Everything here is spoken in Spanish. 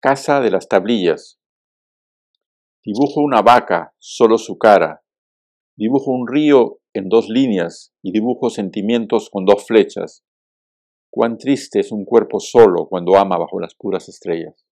Casa de las tablillas. Dibujo una vaca, solo su cara. Dibujo un río en dos líneas y dibujo sentimientos con dos flechas. Cuán triste es un cuerpo solo cuando ama bajo las puras estrellas.